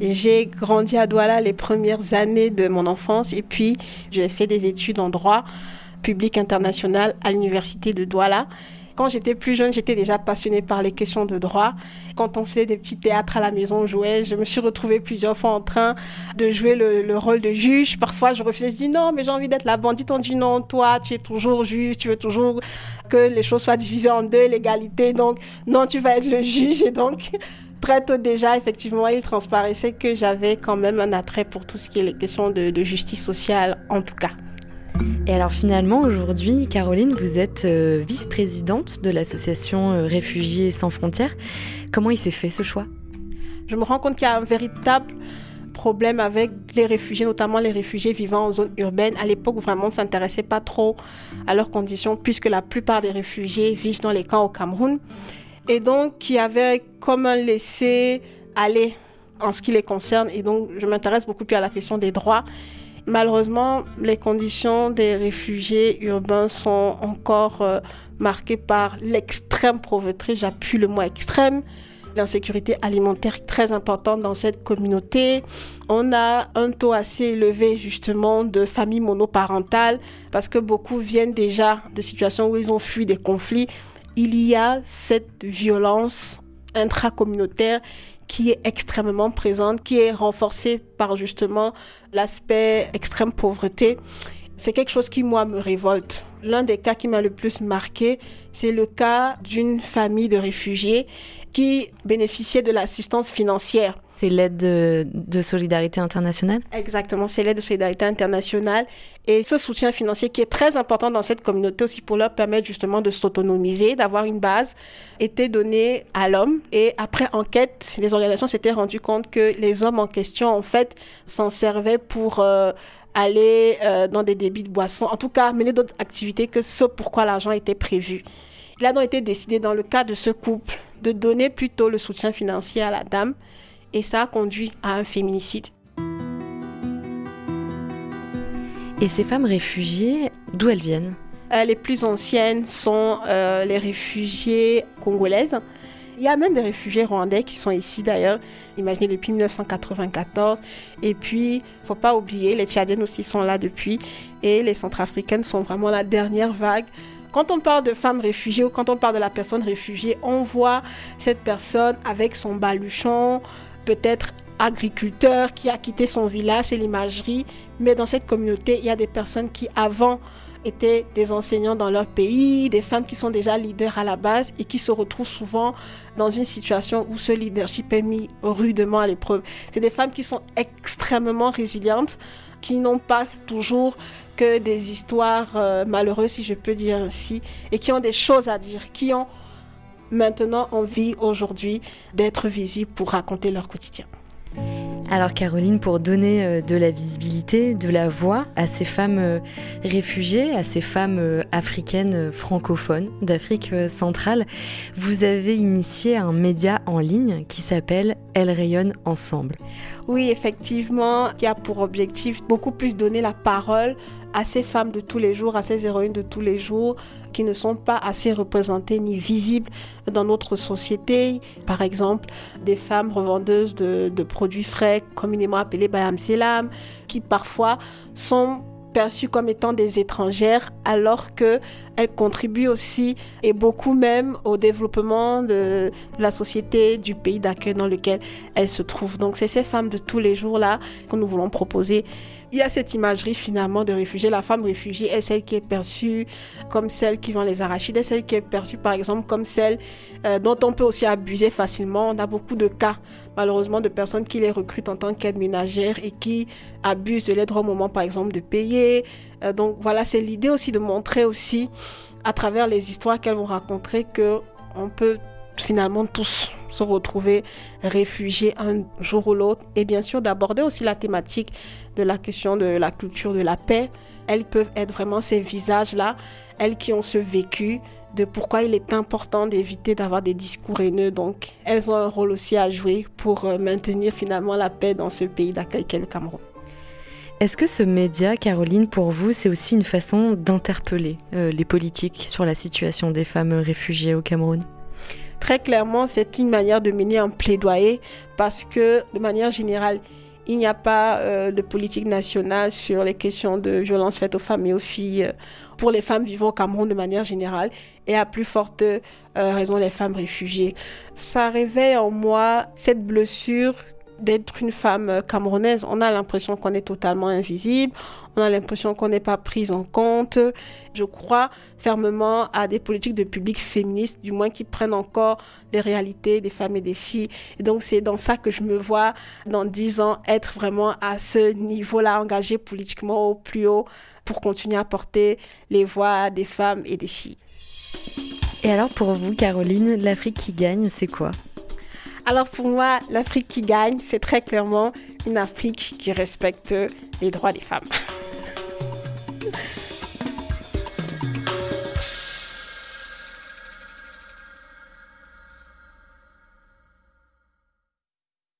J'ai grandi à Douala les premières années de mon enfance et puis j'ai fait des études en droit public international à l'université de Douala. Quand j'étais plus jeune, j'étais déjà passionnée par les questions de droit. Quand on faisait des petits théâtres à la maison, on jouait. Je me suis retrouvée plusieurs fois en train de jouer le, rôle de juge. Parfois, je refusais. Je dis non, mais j'ai envie d'être la bandite. On dit non, toi, tu es toujours juge. Tu veux toujours que les choses soient divisées en deux, l'égalité. Donc, non, tu vas être le juge. Et donc, très tôt déjà, effectivement, il transparaissait que j'avais quand même un attrait pour tout ce qui est les questions de, de justice sociale, en tout cas. Et alors finalement, aujourd'hui, Caroline, vous êtes euh, vice-présidente de l'association euh, Réfugiés sans frontières. Comment il s'est fait ce choix? Je me rends compte qu'il y a un véritable problème avec les réfugiés, notamment les réfugiés vivant en zone urbaine. À l'époque, vraiment, on ne s'intéressait pas trop à leurs conditions, puisque la plupart des réfugiés vivent dans les camps au Cameroun. Et donc, y avait comme un laisser-aller en ce qui les concerne. Et donc, je m'intéresse beaucoup plus à la question des droits. Malheureusement, les conditions des réfugiés urbains sont encore euh, marquées par l'extrême pauvreté, j'appuie le mot extrême, l'insécurité alimentaire très importante dans cette communauté. On a un taux assez élevé justement de familles monoparentales parce que beaucoup viennent déjà de situations où ils ont fui des conflits. Il y a cette violence intracommunautaire qui est extrêmement présente, qui est renforcée par justement l'aspect extrême pauvreté. C'est quelque chose qui, moi, me révolte. L'un des cas qui m'a le plus marqué, c'est le cas d'une famille de réfugiés qui bénéficiait de l'assistance financière c'est l'aide de, solidarité internationale? Exactement, c'est l'aide de solidarité internationale. Et ce soutien financier qui est très important dans cette communauté aussi pour leur permettre justement de s'autonomiser, d'avoir une base, était donné à l'homme. Et après enquête, les organisations s'étaient rendues compte que les hommes en question, en fait, s'en servaient pour... Euh, aller euh, dans des débits de boissons, en tout cas mener d'autres activités que ce pourquoi l'argent était prévu. Il a donc été décidé dans le cas de ce couple de donner plutôt le soutien financier à la dame et ça a conduit à un féminicide. Et ces femmes réfugiées, d'où elles viennent? Euh, Les plus anciennes sont euh, les réfugiées congolaises. Il y a même des réfugiés rwandais qui sont ici d'ailleurs, imaginez depuis 1994. Et puis, faut pas oublier, les Tchadiennes aussi sont là depuis. Et les Centrafricaines sont vraiment la dernière vague. Quand on parle de femmes réfugiées ou quand on parle de la personne réfugiée, on voit cette personne avec son baluchon, peut-être agriculteur qui a quitté son village, c'est l'imagerie, mais dans cette communauté, il y a des personnes qui avant étaient des enseignants dans leur pays, des femmes qui sont déjà leaders à la base et qui se retrouvent souvent dans une situation où ce leadership est mis rudement à l'épreuve. C'est des femmes qui sont extrêmement résilientes, qui n'ont pas toujours que des histoires euh, malheureuses, si je peux dire ainsi, et qui ont des choses à dire, qui ont maintenant envie aujourd'hui d'être visibles pour raconter leur quotidien. Alors Caroline, pour donner euh, de la visibilité, de la voix à ces femmes euh, réfugiées, à ces femmes euh, africaines francophones d'Afrique centrale, vous avez initié un média en ligne qui s'appelle Elles rayonnent ensemble. Oui, effectivement, qui a pour objectif beaucoup plus donner la parole à ces femmes de tous les jours, à ces héroïnes de tous les jours qui ne sont pas assez représentées ni visibles dans notre société. Par exemple, des femmes revendeuses de, produits frais, communément appelées Bayam Selam, qui parfois sont perçues comme étant des étrangères alors qu'elles contribuent aussi et beaucoup même au développement de, la société, du pays d'accueil dans lequel elles se trouvent. Donc c'est ces femmes de tous les jours là que nous voulons proposer il y a cette imagerie finalement de réfugiés. La femme réfugiée est celle qui est perçue comme celle qui vend les arachides, est celle qui est perçue par exemple comme celle euh, dont on peut aussi abuser facilement. On a beaucoup de cas malheureusement de personnes qui les recrutent en tant qu'aide ménagère et qui abusent de l'aide au moment par exemple de payer. Euh, donc voilà, c'est l'idée aussi de montrer aussi à travers les histoires qu'elles vont raconter que on peut finalement tous se retrouver réfugiés un jour ou l'autre et bien sûr d'aborder aussi la thématique de la question de la culture de la paix. Elles peuvent être vraiment ces visages-là, elles qui ont ce vécu de pourquoi il est important d'éviter d'avoir des discours haineux. Donc, elles ont un rôle aussi à jouer pour euh, maintenir finalement la paix dans ce pays d'accueil qu'est le Cameroun. Est-ce que ce média, Caroline, pour vous, c'est aussi une façon d'interpeller euh, les politiques sur la situation des femmes réfugiées au Cameroun? Très clairement, c'est une manière de mener un plaidoyer parce que de manière générale, il n'y a pas euh, de politique nationale sur les questions de violence faites aux femmes et aux filles euh, pour les femmes vivant au Cameroun de manière générale et à plus forte raison les femmes réfugiées. Ça réveille en moi cette blessure d'être une femme camerounaise, on a l'impression qu'on est totalement invisible, on a l'impression qu'on n'est pas prise en compte. Je crois fermement à des politiques de public féministes, du moins qui prennent encore les réalités des femmes et des filles. Et donc c'est dans ça que je me vois dans dix ans être vraiment à ce niveau-là, engagée politiquement au plus haut pour continuer à porter les voix des femmes et des filles. Et alors pour vous, Caroline, l'Afrique qui gagne, c'est quoi? Alors pour moi, l'Afrique qui gagne, c'est très clairement une Afrique qui respecte les droits des femmes.